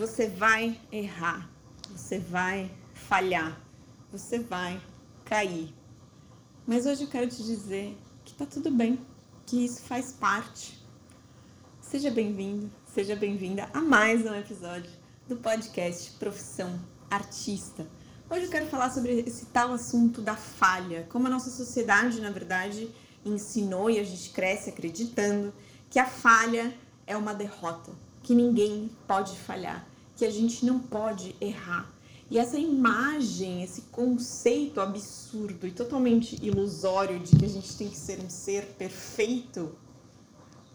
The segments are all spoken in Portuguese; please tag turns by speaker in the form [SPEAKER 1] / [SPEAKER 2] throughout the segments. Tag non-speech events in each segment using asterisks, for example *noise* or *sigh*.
[SPEAKER 1] Você vai errar, você vai falhar, você vai cair. Mas hoje eu quero te dizer que tá tudo bem, que isso faz parte. Seja bem-vindo, seja bem-vinda a mais um episódio do podcast Profissão Artista. Hoje eu quero falar sobre esse tal assunto da falha, como a nossa sociedade, na verdade, ensinou e a gente cresce acreditando que a falha é uma derrota, que ninguém pode falhar, que a gente não pode errar. E essa imagem, esse conceito absurdo e totalmente ilusório de que a gente tem que ser um ser perfeito,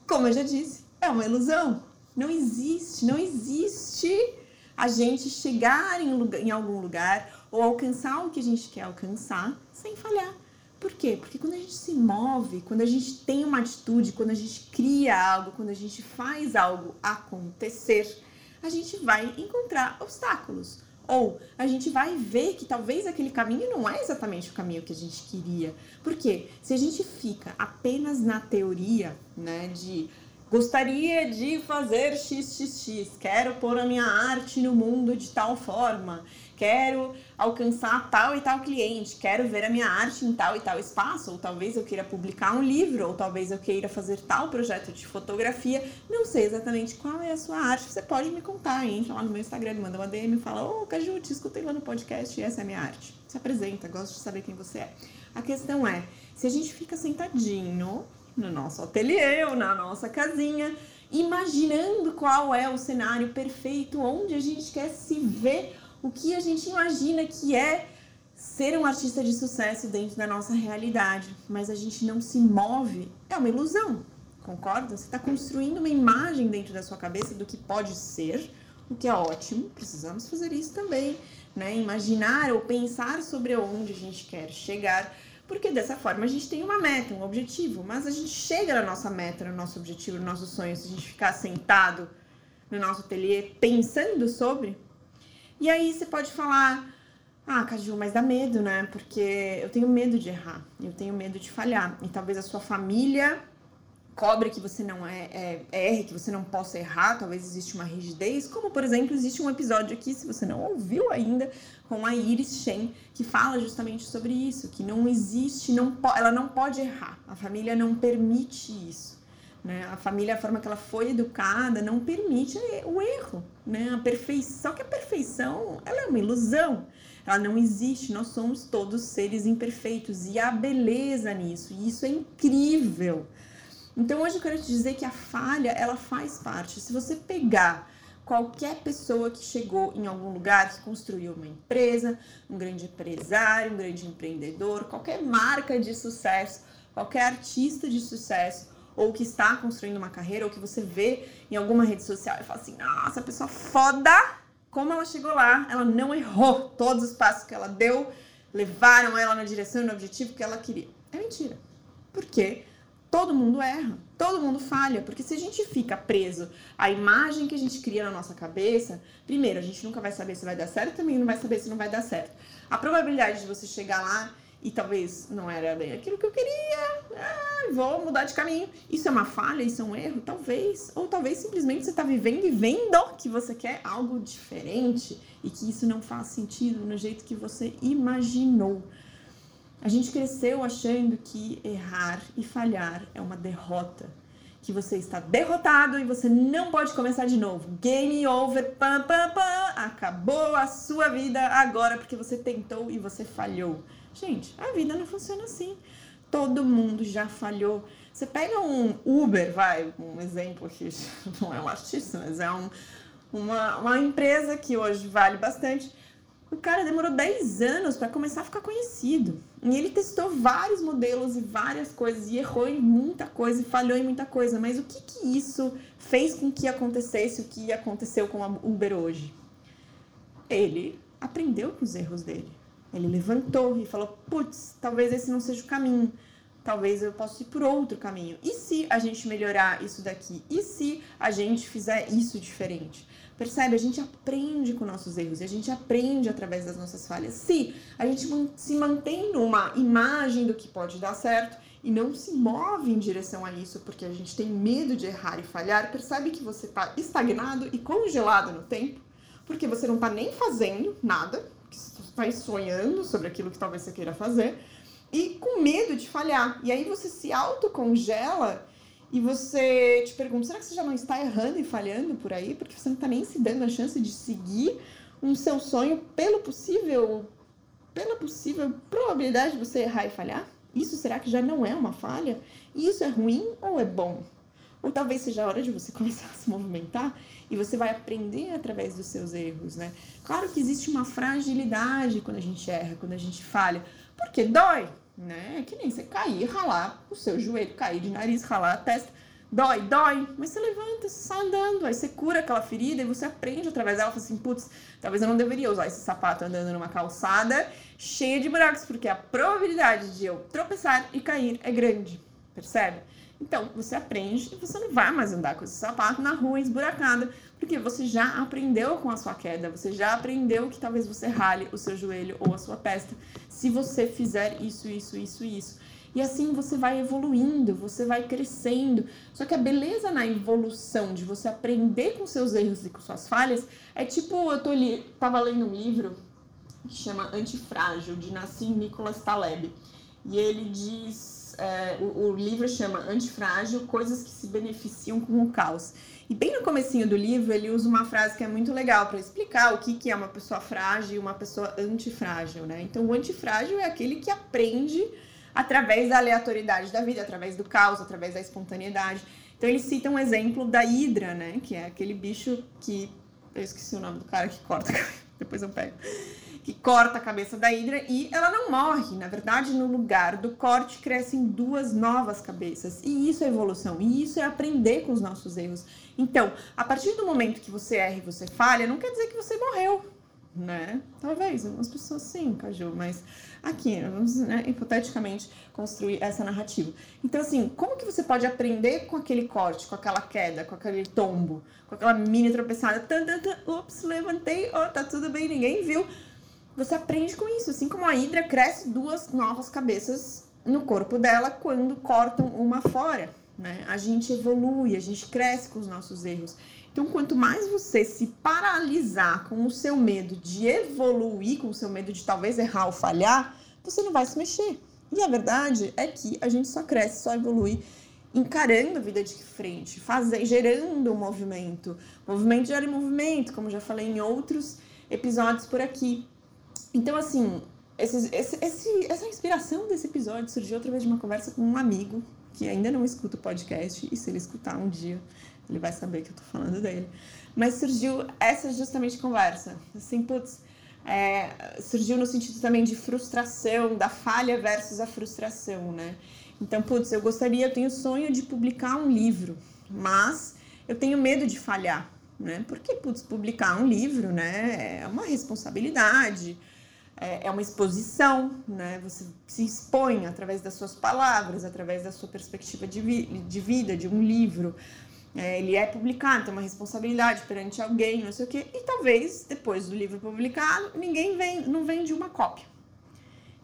[SPEAKER 1] como eu já disse, é uma ilusão. Não existe, não existe a gente chegar em, lugar, em algum lugar ou alcançar o que a gente quer alcançar sem falhar. Por quê? Porque quando a gente se move, quando a gente tem uma atitude, quando a gente cria algo, quando a gente faz algo acontecer, a gente vai encontrar obstáculos. Ou a gente vai ver que talvez aquele caminho não é exatamente o caminho que a gente queria. Porque se a gente fica apenas na teoria, né, de gostaria de fazer xxx, quero pôr a minha arte no mundo de tal forma, quero alcançar tal e tal cliente, quero ver a minha arte em tal e tal espaço, ou talvez eu queira publicar um livro, ou talvez eu queira fazer tal projeto de fotografia, não sei exatamente qual é a sua arte, você pode me contar, entra lá no meu Instagram, manda uma DM e fala, ô oh, Caju, te escutei lá no podcast e essa é a minha arte. Se apresenta, gosto de saber quem você é. A questão é, se a gente fica sentadinho no nosso ateliê ou na nossa casinha, imaginando qual é o cenário perfeito, onde a gente quer se ver o que a gente imagina que é ser um artista de sucesso dentro da nossa realidade, mas a gente não se move, é uma ilusão, concorda? Você está construindo uma imagem dentro da sua cabeça do que pode ser, o que é ótimo, precisamos fazer isso também, né? Imaginar ou pensar sobre onde a gente quer chegar, porque dessa forma a gente tem uma meta, um objetivo, mas a gente chega na nossa meta, no nosso objetivo, no nosso sonho, se a gente ficar sentado no nosso ateliê pensando sobre, e aí você pode falar, ah, Caju, mas dá medo, né? Porque eu tenho medo de errar, eu tenho medo de falhar. E talvez a sua família cobre que você não é, é, erre, que você não possa errar, talvez existe uma rigidez, como por exemplo, existe um episódio aqui, se você não ouviu ainda, com a Iris Shen, que fala justamente sobre isso, que não existe, não ela não pode errar, a família não permite isso. Né? A família, a forma que ela foi educada, não permite o erro, né? A perfeição, só que a perfeição, ela é uma ilusão. Ela não existe, nós somos todos seres imperfeitos e há beleza nisso, e isso é incrível. Então hoje eu quero te dizer que a falha, ela faz parte. Se você pegar qualquer pessoa que chegou em algum lugar, que construiu uma empresa, um grande empresário, um grande empreendedor, qualquer marca de sucesso, qualquer artista de sucesso, ou que está construindo uma carreira, ou que você vê em alguma rede social e fala assim: nossa, pessoa foda, como ela chegou lá, ela não errou. Todos os passos que ela deu levaram ela na direção e no objetivo que ela queria. É mentira. Por quê? Todo mundo erra, todo mundo falha, porque se a gente fica preso à imagem que a gente cria na nossa cabeça, primeiro, a gente nunca vai saber se vai dar certo, também não vai saber se não vai dar certo. A probabilidade de você chegar lá e talvez não era bem aquilo que eu queria, ah, vou mudar de caminho. Isso é uma falha, isso é um erro? Talvez. Ou talvez simplesmente você está vivendo e vendo que você quer algo diferente e que isso não faz sentido no jeito que você imaginou. A gente cresceu achando que errar e falhar é uma derrota. Que você está derrotado e você não pode começar de novo. Game over, pam, pam, pam. Acabou a sua vida agora porque você tentou e você falhou. Gente, a vida não funciona assim. Todo mundo já falhou. Você pega um Uber, vai, um exemplo que *laughs* não é um artista, mas é um, uma, uma empresa que hoje vale bastante. O cara demorou 10 anos para começar a ficar conhecido. E ele testou vários modelos e várias coisas, e errou em muita coisa, e falhou em muita coisa. Mas o que, que isso fez com que acontecesse o que aconteceu com a Uber hoje? Ele aprendeu com os erros dele. Ele levantou e falou: putz, talvez esse não seja o caminho. Talvez eu possa ir por outro caminho. E se a gente melhorar isso daqui? E se a gente fizer isso diferente? Percebe? A gente aprende com nossos erros e a gente aprende através das nossas falhas. Se a gente se mantém numa imagem do que pode dar certo e não se move em direção a isso porque a gente tem medo de errar e falhar, percebe que você está estagnado e congelado no tempo? porque você não tá nem fazendo nada, está sonhando sobre aquilo que talvez você queira fazer, e com medo de falhar. E aí você se autocongela e você te pergunta: será que você já não está errando e falhando por aí? Porque você não está nem se dando a chance de seguir um seu sonho pelo possível, pela possível probabilidade de você errar e falhar? Isso será que já não é uma falha? E isso é ruim ou é bom? Ou talvez seja a hora de você *laughs* começar a se movimentar e você vai aprender através dos seus erros, né? Claro que existe uma fragilidade quando a gente erra, quando a gente falha, porque dói, né? É que nem você cair, ralar o seu joelho, cair de nariz, ralar a testa. Dói, dói, mas você levanta, você sai andando, aí você cura aquela ferida e você aprende através dela, fala assim, putz, talvez eu não deveria usar esse sapato andando numa calçada cheia de buracos, porque a probabilidade de eu tropeçar e cair é grande, percebe? Então, você aprende e você não vai mais andar com esse sapato na rua esburacada, porque você já aprendeu com a sua queda, você já aprendeu que talvez você rale o seu joelho ou a sua testa se você fizer isso, isso, isso, isso. E assim você vai evoluindo, você vai crescendo. Só que a beleza na evolução de você aprender com seus erros e com suas falhas é tipo, eu tô tava lendo um livro que chama Antifrágil, de Nassim Nicholas Taleb. E ele diz é, o, o, livro chama Antifrágil, Coisas que se beneficiam com o caos. E bem no comecinho do livro, ele usa uma frase que é muito legal para explicar o que, que é uma pessoa frágil e uma pessoa antifrágil, né? Então, o antifrágil é aquele que aprende através da aleatoriedade da vida, através do caos, através da espontaneidade. Então, ele cita um exemplo da hidra, né? Que é aquele bicho que... Eu esqueci o nome do cara que corta, *laughs* depois eu pego que corta a cabeça da Hidra e ela não morre. Na verdade, no lugar do corte crescem duas novas cabeças. E isso é evolução, e isso é aprender com os nossos erros. Então, a partir do momento que você erra e você falha, não quer dizer que você morreu, né? Talvez, algumas pessoas sim, Caju, mas aqui, vamos né, hipoteticamente construir essa narrativa. Então, assim, como que você pode aprender com aquele corte, com aquela queda, com aquele tombo, com aquela mini tropeçada? Tan, tan, tan, ups, levantei, oh, tá tudo bem, ninguém viu você aprende com isso. Assim como a Hidra cresce duas novas cabeças no corpo dela quando cortam uma fora. Né? A gente evolui, a gente cresce com os nossos erros. Então, quanto mais você se paralisar com o seu medo de evoluir, com o seu medo de talvez errar ou falhar, você não vai se mexer. E a verdade é que a gente só cresce, só evolui encarando a vida de frente, fazer, gerando um movimento. Movimento gera movimento, como já falei em outros episódios por aqui. Então, assim, esse, esse, esse, essa inspiração desse episódio surgiu através de uma conversa com um amigo que ainda não escuta o podcast, e se ele escutar um dia, ele vai saber que eu tô falando dele. Mas surgiu essa justamente conversa. Assim, putz, é, surgiu no sentido também de frustração, da falha versus a frustração, né? Então, putz, eu gostaria, eu tenho sonho de publicar um livro, mas eu tenho medo de falhar, né? Porque, putz, publicar um livro, né, é uma responsabilidade, é, é uma exposição, né? Você se expõe através das suas palavras, através da sua perspectiva de, vi de vida, de um livro. É, ele é publicado, tem uma responsabilidade perante alguém, não sei o quê. E talvez, depois do livro publicado, ninguém vem, não vende uma cópia.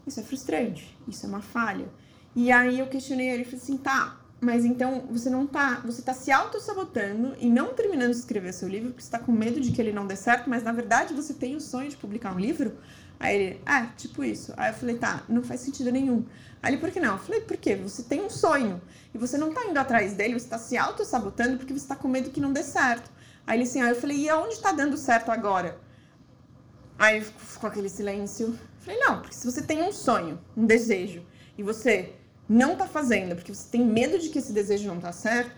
[SPEAKER 1] Isso é frustrante, isso é uma falha. E aí eu questionei ele e falei assim, tá, mas então você não tá, você tá se auto-sabotando e não terminando de escrever seu livro porque você tá com medo de que ele não dê certo, mas na verdade você tem o sonho de publicar um livro? Aí ele, ah, tipo isso. Aí eu falei, tá, não faz sentido nenhum. Aí ele, por que não? Eu falei, por quê? Você tem um sonho e você não tá indo atrás dele, você tá se auto-sabotando porque você tá com medo que não dê certo. Aí ele assim, aí eu falei, e aonde tá dando certo agora? Aí ficou aquele silêncio. Eu falei, não, porque se você tem um sonho, um desejo, e você não tá fazendo porque você tem medo de que esse desejo não tá certo,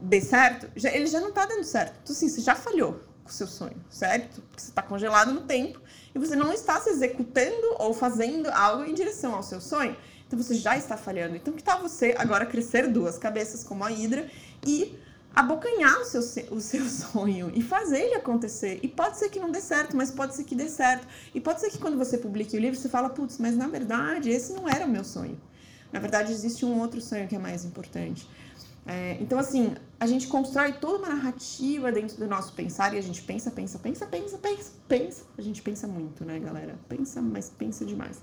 [SPEAKER 1] dê certo, já, ele já não tá dando certo. Então, assim, você já falhou com o seu sonho, certo? Porque você tá congelado no tempo e você não está se executando ou fazendo algo em direção ao seu sonho, então você já está falhando. Então, que tal você agora crescer duas cabeças como a Hidra e abocanhar o seu, o seu *laughs* sonho e fazer ele acontecer. E pode ser que não dê certo, mas pode ser que dê certo. E pode ser que quando você publique o livro, você fala, putz, mas na verdade esse não era o meu sonho. Na verdade, existe um outro sonho que é mais importante. É, então, assim, a gente constrói toda uma narrativa dentro do nosso pensar e a gente pensa, pensa, pensa, pensa, pensa, pensa. A gente pensa muito, né, galera? Pensa, mas pensa demais.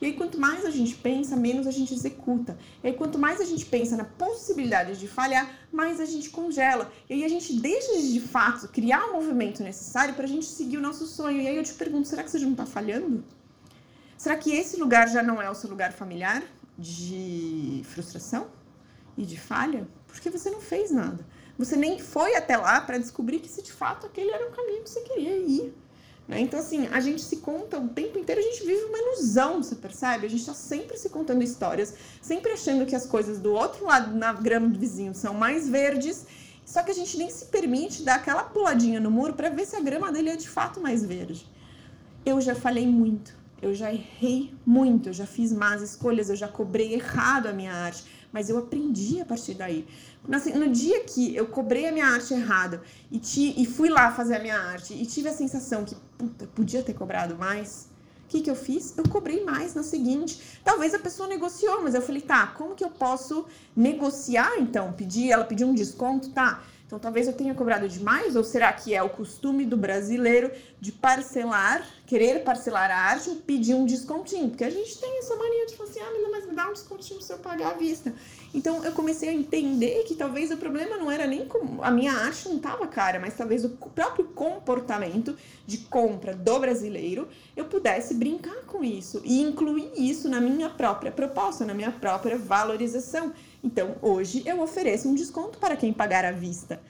[SPEAKER 1] E aí, quanto mais a gente pensa, menos a gente executa. E aí, quanto mais a gente pensa na possibilidade de falhar, mais a gente congela. E aí, a gente deixa de, de fato, criar o movimento necessário para a gente seguir o nosso sonho. E aí, eu te pergunto: será que você já não está falhando? Será que esse lugar já não é o seu lugar familiar de frustração e de falha? Porque você não fez nada. Você nem foi até lá para descobrir que se de fato aquele era o caminho que você queria ir. Né? Então, assim, a gente se conta o tempo inteiro, a gente vive uma ilusão, você percebe? A gente está sempre se contando histórias, sempre achando que as coisas do outro lado na grama do vizinho são mais verdes, só que a gente nem se permite dar aquela puladinha no muro para ver se a grama dele é de fato mais verde. Eu já falei muito, eu já errei muito, eu já fiz más escolhas, eu já cobrei errado a minha arte mas eu aprendi a partir daí. Assim, no dia que eu cobrei a minha arte errada e, ti, e fui lá fazer a minha arte e tive a sensação que, puta, podia ter cobrado mais, o que, que eu fiz? Eu cobrei mais na seguinte. Talvez a pessoa negociou, mas eu falei, tá, como que eu posso negociar então? Pedir, ela pediu um desconto, tá? Então talvez eu tenha cobrado demais, ou será que é o costume do brasileiro de parcelar, querer parcelar a arte ou pedir um descontinho? Porque a gente tem essa mania de falar assim, ah, mas me dá um descontinho se eu pagar à vista. Então eu comecei a entender que talvez o problema não era nem como a minha arte não estava cara, mas talvez o próprio comportamento de compra do brasileiro eu pudesse brincar com isso e incluir isso na minha própria proposta, na minha própria valorização. Então, hoje eu ofereço um desconto para quem pagar à vista.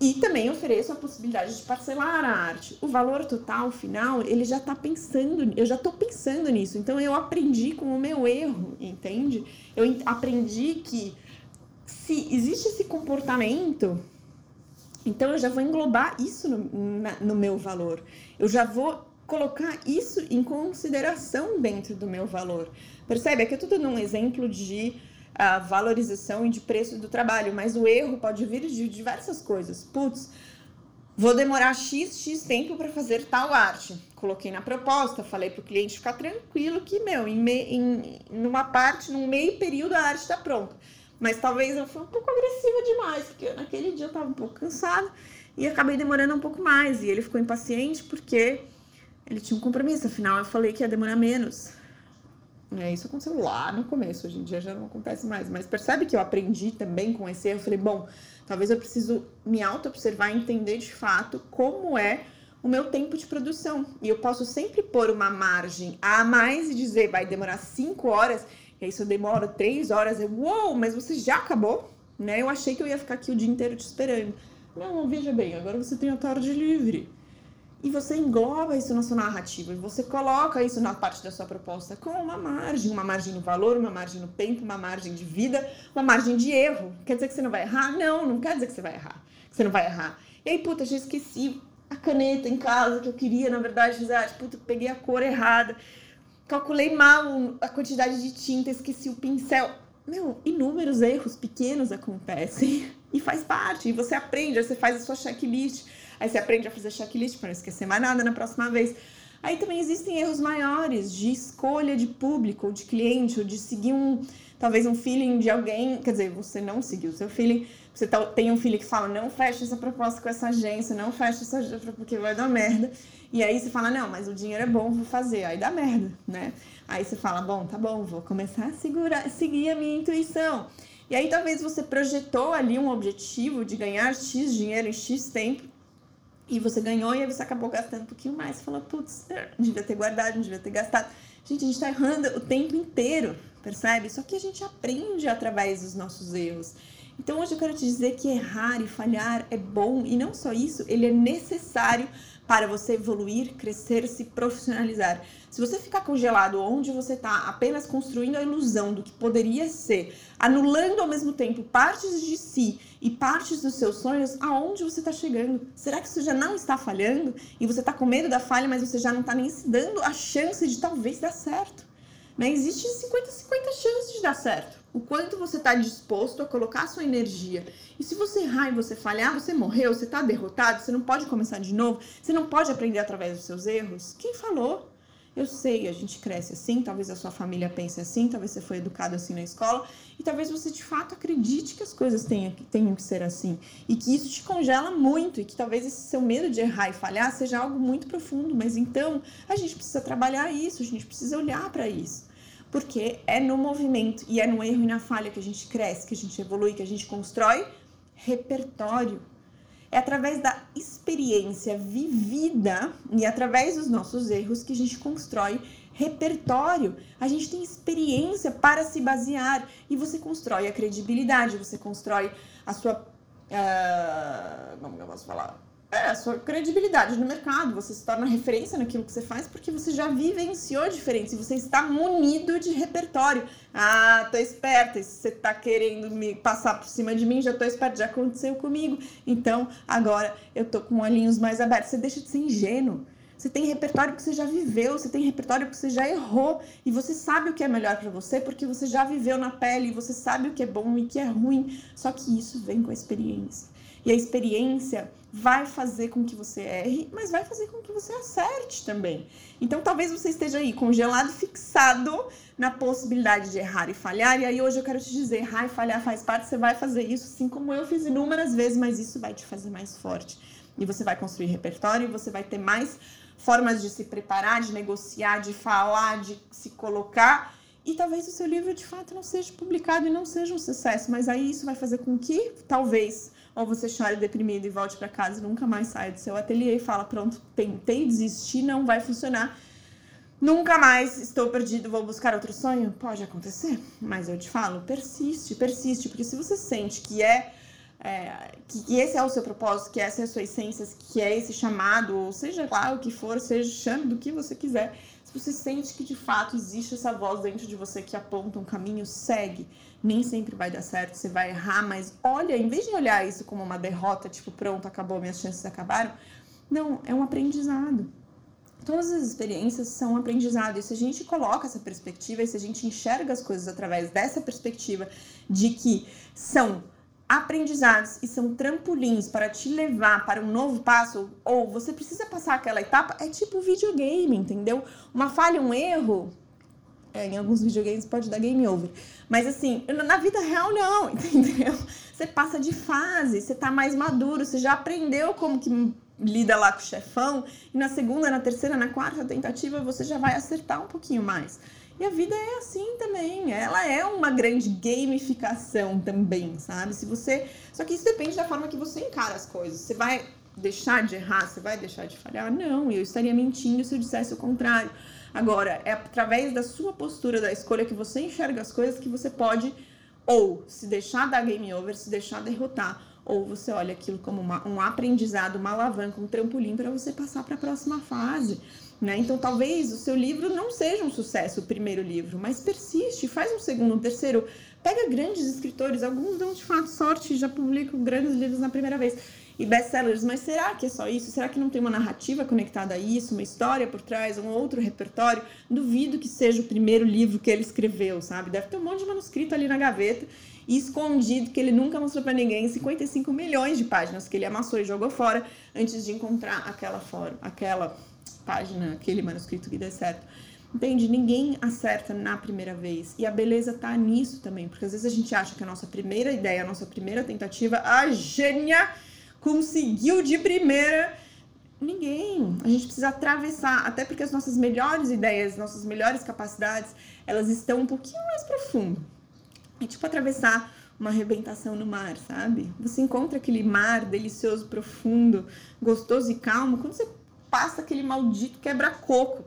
[SPEAKER 1] E também ofereço a possibilidade de parcelar a arte. O valor total final, ele já está pensando, eu já estou pensando nisso. Então eu aprendi com o meu erro, entende? Eu aprendi que se existe esse comportamento, então eu já vou englobar isso no, na, no meu valor. Eu já vou colocar isso em consideração dentro do meu valor. Percebe? Aqui eu estou dando um exemplo de a valorização e de preço do trabalho, mas o erro pode vir de diversas coisas. Putz, vou demorar X, X tempo para fazer tal arte. Coloquei na proposta, falei para o cliente ficar tranquilo que, meu, em, me, em numa parte, num meio período a arte está pronta. Mas talvez eu fui um pouco agressiva demais, porque naquele dia eu estava um pouco cansada e acabei demorando um pouco mais. E ele ficou impaciente porque ele tinha um compromisso, afinal eu falei que ia demorar menos. É, isso aconteceu lá no começo, hoje em dia já não acontece mais. Mas percebe que eu aprendi também com esse erro? Eu falei, bom, talvez eu preciso me auto-observar e entender de fato como é o meu tempo de produção. E eu posso sempre pôr uma margem a mais e dizer, vai demorar cinco horas, e aí se eu demoro três horas, eu, uou, mas você já acabou? Né? Eu achei que eu ia ficar aqui o dia inteiro te esperando. Não, veja bem, agora você tem a tarde livre e você engloba isso na sua narrativa, e você coloca isso na parte da sua proposta com uma margem, uma margem no valor, uma margem no tempo, uma margem de vida, uma margem de erro. Quer dizer que você não vai errar? Não, não quer dizer que você vai errar. Que você não vai errar. E aí, puta, já esqueci a caneta em casa que eu queria, na verdade, fazer arte. Puta, peguei a cor errada. Calculei mal a quantidade de tinta, esqueci o pincel. Meu, inúmeros erros pequenos acontecem *laughs* e faz parte. E você aprende, você faz a sua checklist Aí você aprende a fazer checklist para não esquecer mais nada na próxima vez. Aí também existem erros maiores de escolha de público, de cliente, ou de seguir um, talvez um feeling de alguém, quer dizer, você não seguiu o seu feeling, você tá, tem um feeling que fala, não fecha essa proposta com essa agência, não fecha essa agência porque vai dar merda. E aí você fala, não, mas o dinheiro é bom, vou fazer. Aí dá merda, né? Aí você fala, bom, tá bom, vou começar a segurar, seguir a minha intuição. E aí talvez você projetou ali um objetivo de ganhar X dinheiro em X tempo e você ganhou e aí você acabou gastando um pouquinho mais. Você falou, putz, devia ter guardado, não devia ter gastado. Gente, a gente tá errando o tempo inteiro, percebe? Só que a gente aprende através dos nossos erros. Então hoje eu quero te dizer que errar e falhar é bom e não só isso, ele é necessário para você evoluir, crescer, se profissionalizar. Se você ficar congelado onde você está, apenas construindo a ilusão do que poderia ser, anulando ao mesmo tempo partes de si e partes dos seus sonhos, aonde você está chegando? Será que isso já não está falhando? E você está com medo da falha, mas você já não está nem se dando a chance de talvez dar certo? Né? Existe 50-50 chances de dar certo. O quanto você está disposto a colocar a sua energia. E se você errar e você falhar, você morreu, você está derrotado, você não pode começar de novo, você não pode aprender através dos seus erros. Quem falou? Eu sei, a gente cresce assim, talvez a sua família pense assim, talvez você foi educado assim na escola, e talvez você de fato acredite que as coisas tenham, tenham que ser assim, e que isso te congela muito, e que talvez esse seu medo de errar e falhar seja algo muito profundo, mas então a gente precisa trabalhar isso, a gente precisa olhar para isso. Porque é no movimento e é no erro e na falha que a gente cresce, que a gente evolui, que a gente constrói repertório é através da experiência vivida e através dos nossos erros que a gente constrói repertório. A gente tem experiência para se basear e você constrói a credibilidade, você constrói a sua. Uh, como eu posso falar? É, a sua credibilidade no mercado, você se torna referência naquilo que você faz porque você já vivenciou diferente, você está munido de repertório. Ah, tô esperta, se você tá querendo me passar por cima de mim, já tô esperta, já aconteceu comigo. Então, agora eu tô com olhinhos mais abertos. Você deixa de ser ingênuo. Você tem repertório que você já viveu, você tem repertório que você já errou e você sabe o que é melhor para você porque você já viveu na pele, você sabe o que é bom e o que é ruim. Só que isso vem com a experiência. E a experiência vai fazer com que você erre, mas vai fazer com que você acerte também. Então talvez você esteja aí congelado, fixado na possibilidade de errar e falhar. E aí hoje eu quero te dizer, errar e falhar faz parte, você vai fazer isso, assim como eu fiz inúmeras vezes, mas isso vai te fazer mais forte. E você vai construir repertório, você vai ter mais formas de se preparar, de negociar, de falar, de se colocar. E talvez o seu livro de fato não seja publicado e não seja um sucesso, mas aí isso vai fazer com que talvez ou você chore deprimido e volte para casa e nunca mais saia do seu ateliê e fala: pronto, tentei desistir, não vai funcionar. Nunca mais estou perdido, vou buscar outro sonho? Pode acontecer, mas eu te falo, persiste, persiste, porque se você sente que é, é que, que, esse é o seu propósito, que essa é a sua essência, que é esse chamado, ou seja lá o que for, seja chame do que você quiser, se você sente que de fato existe essa voz dentro de você que aponta um caminho, segue. Nem sempre vai dar certo, você vai errar, mas olha, em vez de olhar isso como uma derrota, tipo, pronto, acabou, minhas chances acabaram, não, é um aprendizado. Todas as experiências são um aprendizado, e se a gente coloca essa perspectiva, e se a gente enxerga as coisas através dessa perspectiva de que são aprendizados e são trampolins para te levar para um novo passo, ou você precisa passar aquela etapa, é tipo videogame, entendeu? Uma falha, um erro, é, em alguns videogames pode dar game over. Mas assim, na vida real não, *laughs* entendeu? Você passa de fase, você tá mais maduro, você já aprendeu como que lida lá com o chefão, e na segunda, na terceira, na quarta tentativa você já vai acertar um pouquinho mais. E a vida é assim também, ela é uma grande gamificação também, sabe? Se você, só que isso depende da forma que você encara as coisas. Você vai deixar de errar, você vai deixar de falhar? Não, eu estaria mentindo se eu dissesse o contrário. Agora, é através da sua postura, da escolha que você enxerga as coisas que você pode ou se deixar dar game over, se deixar derrotar, ou você olha aquilo como uma, um aprendizado, uma alavanca, um trampolim para você passar para a próxima fase. Né? Então, talvez o seu livro não seja um sucesso, o primeiro livro, mas persiste, faz um segundo, um terceiro. Pega grandes escritores, alguns dão de fato sorte e já publicam grandes livros na primeira vez e best-sellers, mas será que é só isso? Será que não tem uma narrativa conectada a isso, uma história por trás, um outro repertório? Duvido que seja o primeiro livro que ele escreveu, sabe? Deve ter um monte de manuscrito ali na gaveta e escondido que ele nunca mostrou para ninguém, 55 milhões de páginas que ele amassou e jogou fora antes de encontrar aquela forma, aquela página, aquele manuscrito que dê certo. Entende? Ninguém acerta na primeira vez. E a beleza tá nisso também, porque às vezes a gente acha que a nossa primeira ideia, a nossa primeira tentativa, a gênia conseguiu de primeira. Ninguém. A gente precisa atravessar, até porque as nossas melhores ideias, nossas melhores capacidades, elas estão um pouquinho mais profundo. É tipo atravessar uma arrebentação no mar, sabe? Você encontra aquele mar delicioso, profundo, gostoso e calmo quando você passa aquele maldito quebra-coco.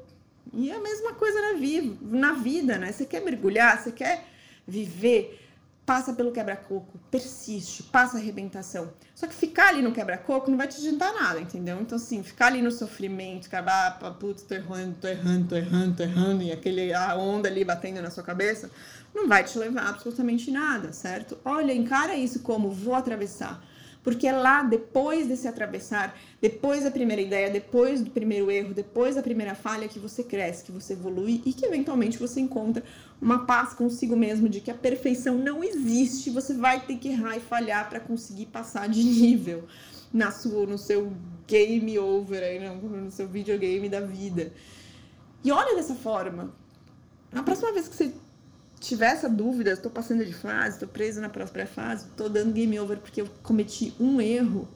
[SPEAKER 1] E é a mesma coisa na vida, na vida, né? Você quer mergulhar, você quer viver passa pelo quebra-coco, persiste, passa a arrebentação. Só que ficar ali no quebra-coco não vai te adiantar nada, entendeu? Então, assim, ficar ali no sofrimento, acabar, ah, putz, tô errando, tô errando, tô errando, tô errando, e aquele, a onda ali batendo na sua cabeça, não vai te levar absolutamente nada, certo? Olha, encara isso como vou atravessar. Porque é lá, depois desse atravessar, depois da primeira ideia, depois do primeiro erro, depois da primeira falha, que você cresce, que você evolui e que eventualmente você encontra uma paz consigo mesmo de que a perfeição não existe, você vai ter que errar e falhar para conseguir passar de *laughs* nível na sua, no seu game over, aí, no seu videogame da vida. E olha dessa forma. Na próxima vez que você tiver essa dúvida, estou passando de fase, estou preso na próxima fase, estou dando game over porque eu cometi um erro.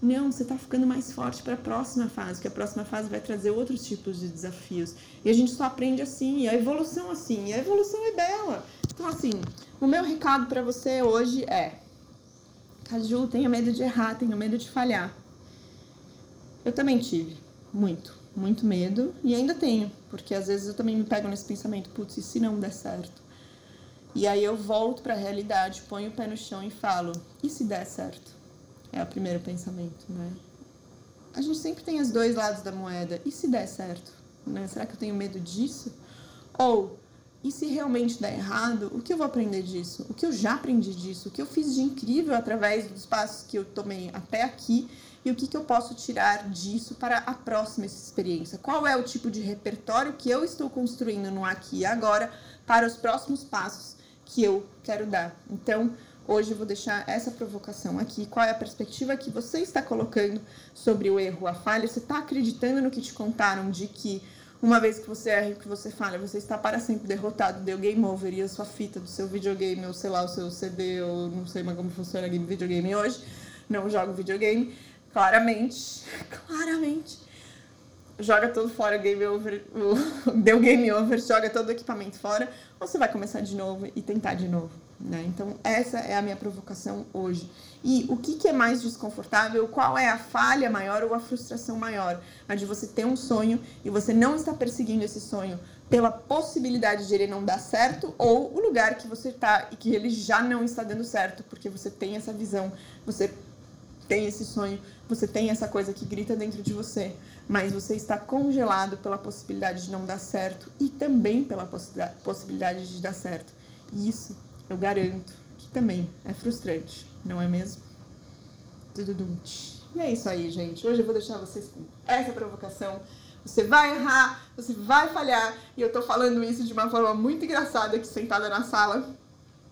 [SPEAKER 1] Não, você está ficando mais forte para a próxima fase, porque a próxima fase vai trazer outros tipos de desafios. E a gente só aprende assim, e a evolução assim, e a evolução é bela. Então, assim, o meu recado para você hoje é: Caju, tenha medo de errar, tenha medo de falhar. Eu também tive, muito, muito medo, e ainda tenho, porque às vezes eu também me pego nesse pensamento: putz, e se não der certo? E aí eu volto para a realidade, ponho o pé no chão e falo: e se der certo? É o primeiro pensamento, né? A gente sempre tem os dois lados da moeda. E se der certo? Né? Será que eu tenho medo disso? Ou, e se realmente der errado, o que eu vou aprender disso? O que eu já aprendi disso? O que eu fiz de incrível através dos passos que eu tomei até aqui? E o que, que eu posso tirar disso para a próxima experiência? Qual é o tipo de repertório que eu estou construindo no aqui e agora para os próximos passos que eu quero dar? Então, Hoje eu vou deixar essa provocação aqui. Qual é a perspectiva que você está colocando sobre o erro, a falha? Você está acreditando no que te contaram de que uma vez que você erra e que você falha, você está para sempre derrotado, deu game over e a sua fita do seu videogame, ou sei lá, o seu CD, ou não sei mais como funciona game videogame hoje, não jogo videogame, claramente, *laughs* claramente, joga tudo fora, game over, *laughs* deu game over, joga todo o equipamento fora, você vai começar de novo e tentar de novo. Né? Então, essa é a minha provocação hoje. E o que, que, é mais desconfortável? Qual é a falha maior ou a frustração maior? A de você ter um sonho e você não está perseguindo esse sonho pela possibilidade de ele não dar certo ou o lugar que você está e que ele já não está dando certo, porque você tem essa visão, você tem esse sonho, você tem essa coisa que grita dentro de você, mas você está congelado pela possibilidade de não dar certo e também pela possibilidade de dar certo. E isso eu garanto que também é frustrante, não é mesmo? E é isso aí, gente. Hoje eu vou deixar vocês com essa provocação. Você vai errar, você vai falhar, e eu tô falando isso de uma forma muito engraçada aqui sentada na sala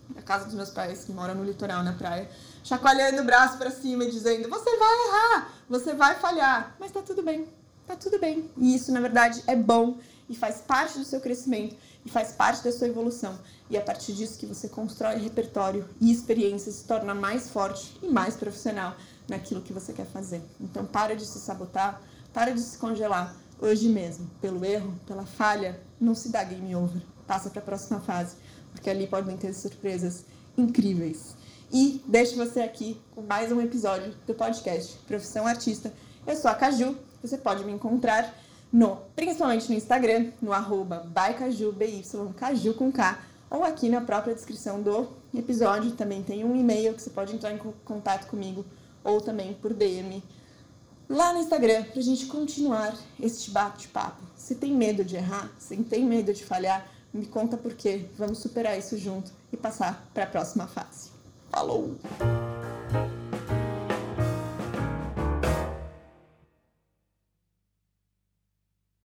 [SPEAKER 1] da casa dos meus pais, que moram no litoral, na praia, chacoalhando o braço para cima e dizendo: "Você vai errar, você vai falhar, mas tá tudo bem. Tá tudo bem". E isso, na verdade, é bom e faz parte do seu crescimento e faz parte da sua evolução. E é a partir disso que você constrói repertório e experiência, se torna mais forte e mais profissional naquilo que você quer fazer. Então para de se sabotar, para de se congelar hoje mesmo, pelo erro, pela falha, não se dá game over. Passa para a próxima fase, porque ali podem ter surpresas incríveis. E deixo você aqui com mais um episódio do podcast Profissão Artista. Eu sou a Caju, você pode me encontrar no, principalmente no Instagram, no arroba com K, ou aqui na própria descrição do episódio também tem um e-mail que você pode entrar em contato comigo, ou também por DM lá no Instagram, pra gente continuar este bate-papo. Se tem medo de errar, se tem medo de falhar, me conta por quê. Vamos superar isso junto e passar para a próxima fase. Falou!